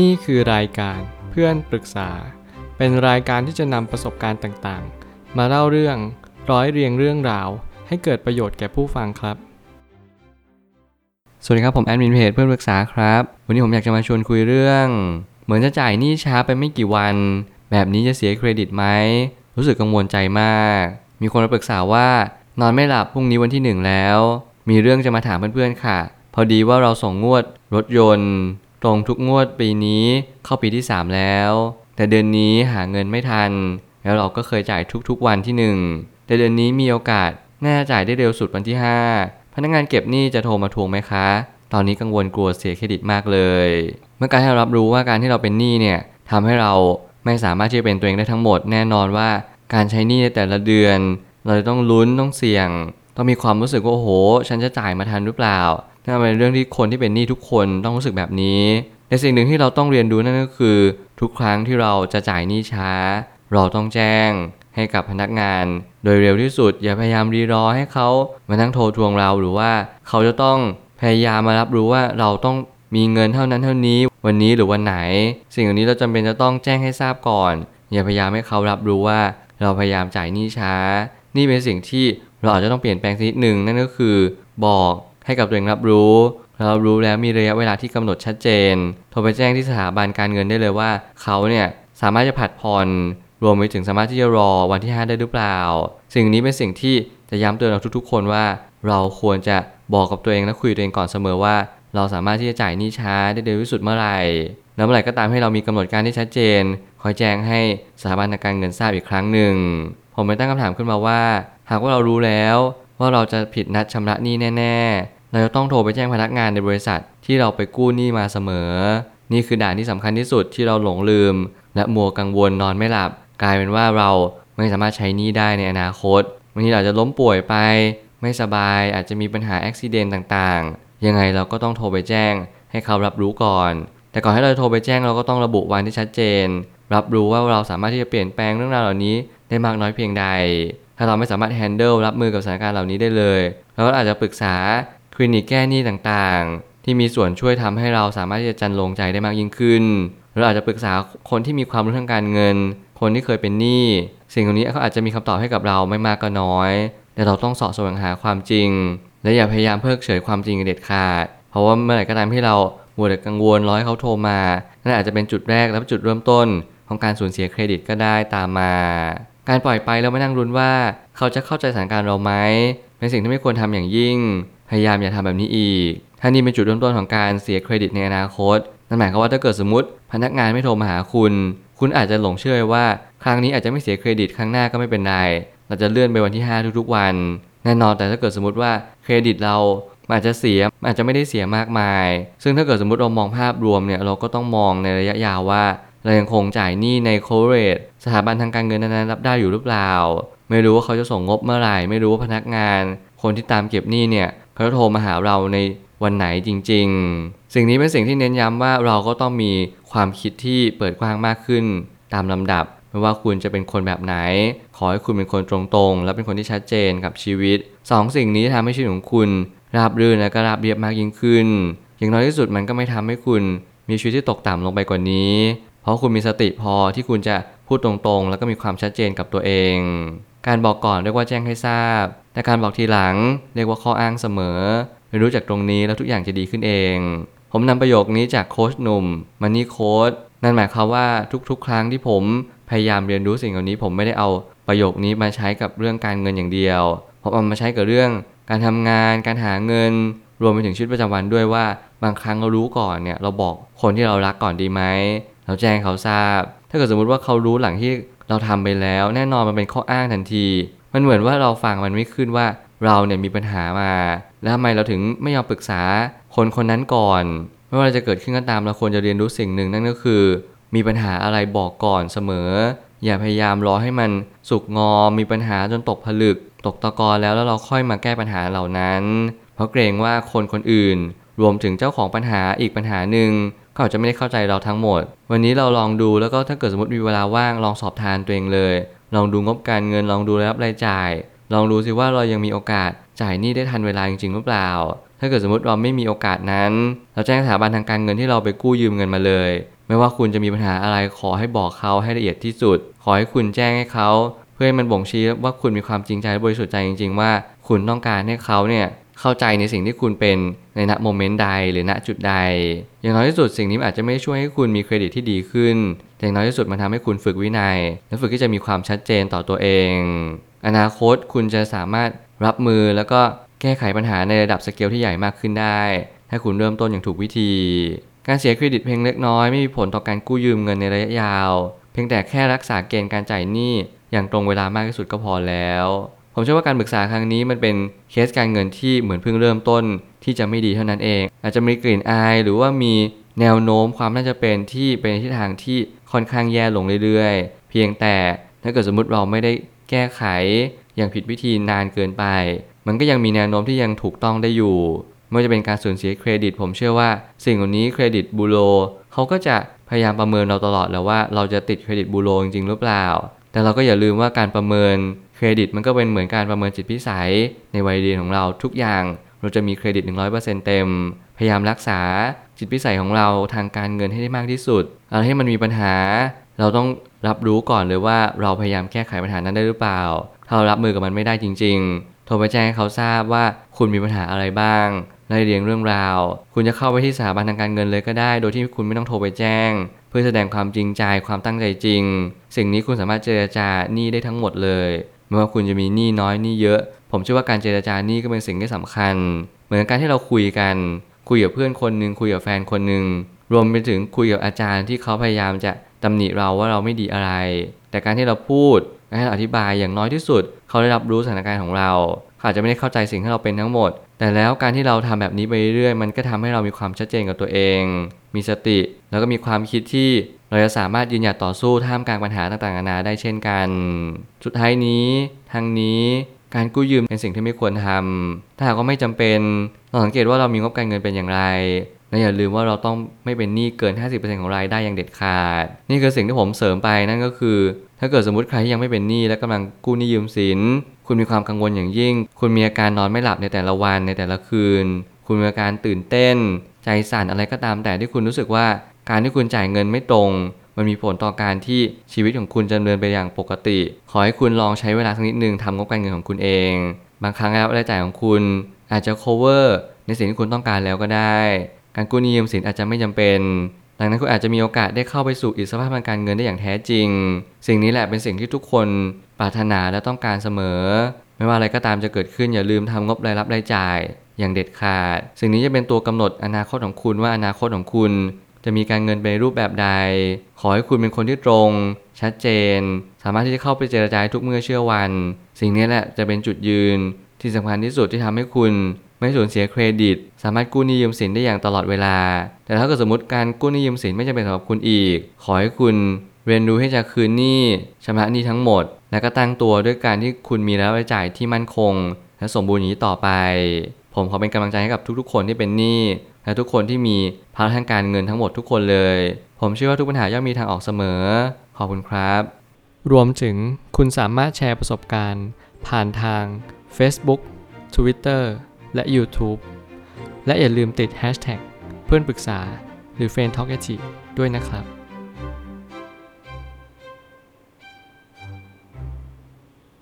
นี่คือรายการเพื่อนปรึกษา เป็นรายการที่จะนำประสบการณ์ต่างๆ มาเล่าเรื่องร้อยเรียงเรื่องราว ให้เกิดประโยชน์แก่ผู้ฟังครับ สวัสดีครับผมแอดมินเพจเพื่อนปรึกษาครับ วันนี้ผมอยากจะมาชวนคุยเรื่อง เหมือนจะจ่ายหนี้ช้าไปไม่กี่วัน แบบนี้จะเสียเครดิตไหมรู้สึกกังวลใจมาก มีคนมาปรึกษาว่านอนไม่หลับพรุ่งนี้วันที่หนึ่งแล้ว มีเรื่องจะมาถามเพื่อนๆค่ะ พอดีว่าเราส่งงวดรถยนต์ ตรงทุกงวดปีนี้เข้าปีที่ 3 แล้ว แต่เดือนนี้หาเงินไม่ทัน แล้วเราก็เคยจ่ายทุกๆวันที่ 1 แต่เดือนนี้มีโอกาสน่าจ่ายได้เร็วสุดวันที่ 5 พนักงานเก็บหนี้จะโทรมาทวงไหมคะ ตอนนี้กังวลกลัวเสียเครดิตมากเลย เมื่อการที่เรารับรู้ว่าการที่เราเป็นหนี้เนี่ยทำให้เราไม่สามารถที่จะเป็นตัวเองได้ทั้งหมดแน่นอนว่าการใช้หนี้ในแต่ละเดือน เราจะต้องลุ้นต้องเสี่ยง ต้องมีความรู้สึกว่าโอ้โห ฉันจะจ่ายมาทันหรือเปล่า นั่นเป็นเรื่องที่คนที่เป็นหนี้ทุกคนต้องรู้สึกแบบนี้แต่สิ่งหนึ่งที่เราต้องเรียนรู้นั่นก็คือ ทุกครั้งที่เราจะจ่ายหนี้ช้า เราต้องแจ้งให้กับพนักงาน โดยเร็วที่สุดอย่าพยายามรีรอให้เขามานั่งโทรทวงเราหรือว่าเขาจะต้องพยายามมารับรู้ว่าเราต้องมีเงินเท่านั้นเท่านี้ วันนี้หรือวันไหน สิ่งเหล่านี้เราจำเป็นจะต้องแจ้งให้ทราบก่อน อย่าพยายามให้เขารับรู้ว่า เราพยายามจ่ายหนี้ช้า นี่เป็นสิ่งที่เราอาจจะต้องเปลี่ยนแปลงสักนิดหนึ่งนั่นก็คือ บอก ให้กับตัวเองรับรู้เรารู้แล้วมีระยะเวลาที่กำหนดชัดเจน โทรไปแจ้งที่สถาบันการเงินได้เลยว่า เขาเนี่ยสามารถจะผัดผ่อนรวมไปถึงสามารถที่จะรอวันที่ 5 ได้หรือเปล่า สิ่งนี้เป็นสิ่งที่จะย้ำเตือนเราทุกๆ คนว่า เราควรจะบอกกับตัวเองและคุยตัวเองก่อนเสมอว่า เราสามารถที่จะจ่ายหนี้ช้าได้เร็วที่สุดเมื่อไหร่แล้วเมื่อไหร่ก็ตามให้เรามีกำหนดการที่ชัดเจน คอยแจ้งให้สถาบันการเงินทราบอีกครั้งหนึ่ง ผมไปตั้งคำถามขึ้นมาว่า หากว่าเรารู้แล้ว ว่าเราจะผิดนัดชำระหนี้แน่ ๆ เราจะต้องโทรไปแจ้งพนักงานในบริษัทที่เราไปกู้หนี้มาเสมอ นี่คือด่านที่สำคัญที่สุดที่เราหลงลืม และมัวกังวลนอนไม่หลับ กลายเป็นว่าเราไม่สามารถใช้หนี้ได้ในอนาคตวันนี้เราจะล้มป่วยไป ไม่สบายอาจจะมีปัญหาอุบิเหตุต่างๆ ยังไงเราก็ต้องโทรไปแจ้งให้เขารับรู้ก่อน แต่ก่อนให้เราโทรไปแจ้งเราก็ต้องระบุวันที่ชัดเจน รับรู้ว่าเราสามารถที่จะเปลี่ยนแปลงเรื่องราวเหล่านี้ได้มากน้อยเพียงใด ถ้าเราไม่สามารถ handle รับมือกับสถานการณ์เหล่านี้ได้เลย เราก็อาจจะปรึกษาคลินิกแก้หนี้ต่างๆ ที่มีส่วนช่วยทำให้เราสามารถที่จะจันลงใจได้มากยิ่งขึ้นหรือาจจะปรึกษาคนที่มีความรู้ทางการเงิน คนที่เคยเป็นหนี้สิ่งเหล่านี้เขาอาจจะมีคำตอบให้กับเราไม่มากก็น้อย แต่เราต้องสาะแสวงหาความจริง และอย่าพยายามเพิกเฉยความจริงเด็ดขาด เพราะว่าเมื่อไหร่ก็ตามที่เรามัวแต่กังวลร้อยเขาโทรมานั่นอาจจะเป็นจุดแรกและจุดเริ่มต้นของการสูญเสียเครดิตก็ได้ตามมา การปล่อยไปแล้วไม่นั่งรุนว่า เขาจะเข้าใจสถานการณ์เราไหมเป็นสิ่งที่ไม่ควรทำอย่างยิ่ง พยายามอย่าทำแบบนี้อีกถ้านี่เป็นจุดเริ่มต้นของการเสียเครดิตในอนาคตนั่นหมายความว่าถ้าเกิดสมมติ พนักงานไม่โทรมาหาคุณ คุณอาจจะหลงเชื่อว่า ครั้งนี้อาจจะไม่เสียเครดิตครั้งหน้าก็ไม่เป็นไรเราจะเลื่อนไปวันที่ 5 ทุกๆวัน แน่นอนแต่ถ้าเกิดสมมติว่าเครดิตเราอาจจะเสียอาจจะไม่ได้เสียมากมาย ซึ่งถ้าเกิดสมมติเรามองภาพรวมเนี่ยเราก็ต้องมองในระยะยาวว่า เรายังคงจ่ายหนี้ในโคเรตสถาบันทางการเงินนั้นรับได้อยู่หรือเปล่า ไม่รู้ว่าเขาจะส่งงบเมื่อไหร่ ไม่รู้ว่าพนักงาน คนที่ตามเก็บหนี้เนี่ยเขาจะโทรมาหาเราในวันไหนจริง ๆ สิ่งนี้เป็นสิ่งที่เน้นย้ำว่าเราก็ต้องมีความคิดที่เปิดกว้างมากขึ้น ตามลำดับไม่ว่าคุณจะเป็นคนแบบไหน ขอให้คุณเป็นคนตรงๆ และเป็นคนที่ชัดเจนกับชีวิต2สิ่งนี้ทำให้ชีวิตของคุณ ราบรื่นและก็ราบเรียบมากยิ่งขึ้น อย่างน้อยที่สุดมันก็ไม่ทำให้คุณมีชีวิตที่ตกต่ำลงไปกว่านี้ เพราะคุณมีสติพอที่คุณจะพูดตรงๆ แล้วก็มีความชัดเจนกับตัวเอง การบอกก่อนเรียกว่าแจ้งให้ทราบ แต่การบอกทีหลังเรียกว่าข้ออ้างเสมอเรียนรู้จากตรงนี้แล้วทุกอย่างจะดีขึ้นเอง ผมนำประโยคนี้จากโค้ชหนุ่มมันนี่โค้ชนั่นหมายความว่าทุกๆ ครั้งที่ผมพยายามเรียนรู้สิ่งเหล่านี้ ผมไม่ได้เอาประโยคนี้มาใช้กับเรื่องการเงินอย่างเดียวผมเอามาใช้กับเรื่อง การทำงาน การหาเงิน รวมไปถึงชีวิตประจำวันด้วยว่า บางครั้งเรารู้ก่อนเนี่ยเราบอกคนที่เรารักก่อนดีไหม เราแจ้งเขาทราบ ถ้าเกิดสมมุติว่าเขารู้หลังที่เราทำไปแล้ว แน่นอนมันเป็นข้ออ้างทันที มันเหมือนว่าเราฟังมันไม่ขึ้นว่าเราเนี่ยมีปัญหามา แล้วทำไมเราถึงไม่ยอมปรึกษาคนคนนั้นก่อน ไม่ว่าจะเกิดขึ้นก็ตามเราควรจะเรียนรู้สิ่งหนึ่งนั่นก็คือ มีปัญหาอะไรบอกก่อนเสมอ อย่าพยายามรอให้มันสุกงอมมีปัญหาจนตกผลึก ตกตะกอนแล้วแล้วเราค่อยมาแก้ปัญหาเหล่านั้น เพราะเกรงว่าคนคนอื่น รวมถึงเจ้าของปัญหาอีกปัญหาหนึ่ง เขาอาจจะไม่ได้เข้าใจเราทั้งหมด วันนี้เราลองดูแล้วก็ถ้าเกิดสมมติมีเวลาว่างลองสอบทานตัวเองเลย ลองดูงบการเงินลองดูรับรายจ่าย ลองดูสิว่าเรายังมีโอกาสจ่ายหนี้ได้ทันเวลาจริงๆหรือเปล่า ถ้าเกิดสมมติเราไม่มีโอกาสนั้น เราแจ้งสถาบันทางการเงินที่เราไปกู้ยืมเงินมาเลย ไม่ว่าคุณจะมีปัญหาอะไรขอให้บอกเขาให้ละเอียดที่สุด ขอให้คุณแจ้งให้เขา เพื่อให้มันบ่งชี้ว่าคุณมีความจริงใจและบริสุทธิ์ใจจริง ๆ ว่า คุณต้องการให้เขาเนี่ย เข้าใจในสิ่งที่คุณเป็นในณโมเมนต์ใดหรือณจุดใด อย่างน้อยที่สุดสิ่งนี้อาจจะไม่ช่วยให้คุณมีเครดิตที่ดีขึ้น แต่อย่างน้อยที่สุดมันทำให้คุณฝึกวินัย และฝึกที่จะมีความชัดเจนต่อตัวเอง อนาคตคุณจะสามารถรับมือแล้วก็แก้ไขปัญหาในระดับสเกลที่ใหญ่มากขึ้นได้ ถ้าคุณเริ่มต้นอย่างถูกวิธี การเสียเครดิตเพียงเล็กน้อยไม่มีผลต่อการกู้ยืมเงินในระยะยาว เพียงแต่แค่รักษาเกณฑ์การจ่ายหนี้อย่างตรงเวลามากที่สุดก็พอแล้ว ผมเชื่อว่าการปรึกษาครั้งนี้มันเป็นเคสการเงินที่เหมือนเพิ่งเริ่มต้นที่จะไม่ดีเท่านั้นเอง อาจจะมีกลิ่นอายหรือว่ามีแนวโน้มความน่าจะเป็นที่เป็นทิศทางที่ค่อนข้างแย่ลงเรื่อยๆ เพียงแต่ถ้าเกิดสมมติเราไม่ได้แก้ไขอย่างผิดวิธีนานเกินไป มันก็ยังมีแนวโน้มที่ยังถูกต้องได้อยู่ไม่ว่าจะเป็นการสูญเสียเครดิต ผมเชื่อว่าสิ่งเหล่านี้เครดิตบูโรเขาก็จะพยายามประเมินเราตลอดแล้วว่าเราจะติดเครดิตบูโรจริงๆหรือเปล่า แต่เราก็อย่าลืมว่าการประเมิน รดิตมันก็เป็นเหมือนการประเมินจิตพิสัยในวัยเรียนของเราทุกอย่าง เราจะมีเครดิต 100%เต็ม พยายามรักษาจิตพิสัยของเราทางการเงินให้ได้มากที่สุด อะไรที่มันมีปัญหา เราต้องรับรู้ก่อนเลยว่าเราพยายามแก้ไขปัญหานั้นได้หรือเปล่า ถ้าเรารับมือกับมันไม่ได้จริง ๆ โทรไปแจ้งให้เขาทราบว่าคุณมีปัญหาอะไรบ้างไล่เรียงเรื่องราว คุณจะเข้าไปที่สถาบันทางการเงินเลยก็ได้ โดยที่คุณไม่ต้องโทรไปแจ้ง เพื่อแสดงความจริงใจความตั้งใจจริง สิ่งนี้คุณสามารถเจรจาหนี้ได้ทั้งหมดเลย ไม่ว่าคุณจะมีหนี้น้อยหนี้เยอะ ผมเชื่อว่าการเจรจาหนี้ก็เป็นสิ่งที่สำคัญ เหมือนการที่เราคุยกัน คุยกับเพื่อนคนหนึ่งคุยกับแฟนคนหนึ่งรวมไปถึงคุยกับอาจารย์ที่เขาพยายามจะตำหนิเราว่าเราไม่ดีอะไร แต่การที่เราพูดการให้เราอธิบายอย่างน้อยที่สุด เขาได้รับรู้สถานการณ์ของเราเขาอาจจะไม่ได้เข้าใจสิ่งที่เราเป็นทั้งหมด แต่แล้วการที่เราทำแบบนี้ไปเรื่อยมันก็ทำให้เรามีความชัดเจนกับตัวเอง มีสติ แล้วก็มีความคิดที่ เราจะสามารถยืนหยัดต่อสู้ท่ามกลางปัญหาต่างๆนานาได้เช่นกัน สุดท้ายนี้ทางนี้การกู้ยืมเป็นสิ่งที่ไม่ควรทำ ถ้าหากว่าไม่จำเป็นเราสังเกตว่าเรามีงบการเงินเป็นอย่างไร และอย่าลืมว่าเราต้องไม่เป็นหนี้เกิน 50%ของรายได้อย่างเด็ดขาด นี่คือสิ่งที่ผมเสริมไปนั่นก็คือ ถ้าเกิดสมมติใครที่ยังไม่เป็นหนี้และกำลังกู้หนี้ยืมสิน คุณมีความกังวลอย่างยิ่ง คุณมีอาการนอนไม่หลับในแต่ละวันในแต่ละคืน คุณมีอาการตื่นเต้น ใจสั่นอะไรก็ตามแต่ที่คุณรู้สึกว่า การที่คุณจ่ายเงินไม่ตรง มันมีผลต่อการที่ชีวิตของคุณจะดำเนินไปอย่างปกติ ขอให้คุณลองใช้เวลาสักนิดนึงทำงบการเงินของคุณเอง บางครั้งแล้วรายจ่ายของคุณอาจจะ cover ในสิ่งที่คุณต้องการแล้วก็ได้ การกู้หนี้ยืมสินอาจจะไม่จำเป็น ดังนั้นคุณอาจจะมีโอกาสได้เข้าไปสู่อิสรภาพทางการเงินได้อย่างแท้จริง สิ่งนี้แหละเป็นสิ่งที่ทุกคนปรารถนาและต้องการเสมอ ไม่ว่าอะไรก็ตามจะเกิดขึ้นอย่าลืมทำงบรายรับรายจ่ายอย่างเด็ดขาด สิ่งนี้จะเป็นตัวกำหนดอนาคตของคุณว่าอนาคตของคุณ จะมีการเงินเป็นรูปแบบใด ขอให้คุณเป็นคนที่ตรง ชัดเจน สามารถที่จะเข้าไปเจรจาทุกเมื่อเชื่อวัน สิ่งนี้แหละจะเป็นจุดยืนที่สำคัญที่สุดที่ทำให้คุณไม่สูญเสียเครดิต สามารถกู้หนี้ยืมสินได้อย่างตลอดเวลา แต่ถ้าเกิดสมมติการกู้หนี้ยืมสินไม่จำเป็นสำหรับคุณอีก ขอให้คุณเรียนรู้ให้จะคืนหนี้ชำระหนี้ทั้งหมด และก็ตั้งตัวด้วยการที่คุณมีรายรับรายจ่ายที่มั่นคง และสมบูรณ์อย่างนี้ต่อไป ผมขอเป็นกำลังใจให้กับทุกๆ คนที่เป็นหนี้ และทุกคนที่มีภาระทางการเงินทั้งหมดทุกคนเลย ผมเชื่อว่าทุกปัญหาย่อมมีทางออกเสมอ ขอบคุณครับ รวมถึงคุณสามารถแชร์ประสบการณ์ ผ่านทาง Facebook Twitter และ YouTube และอย่าลืมติด Hashtag เพื่อนปรึกษาหรือ f r ร e n d Talk ด้วยนะครับ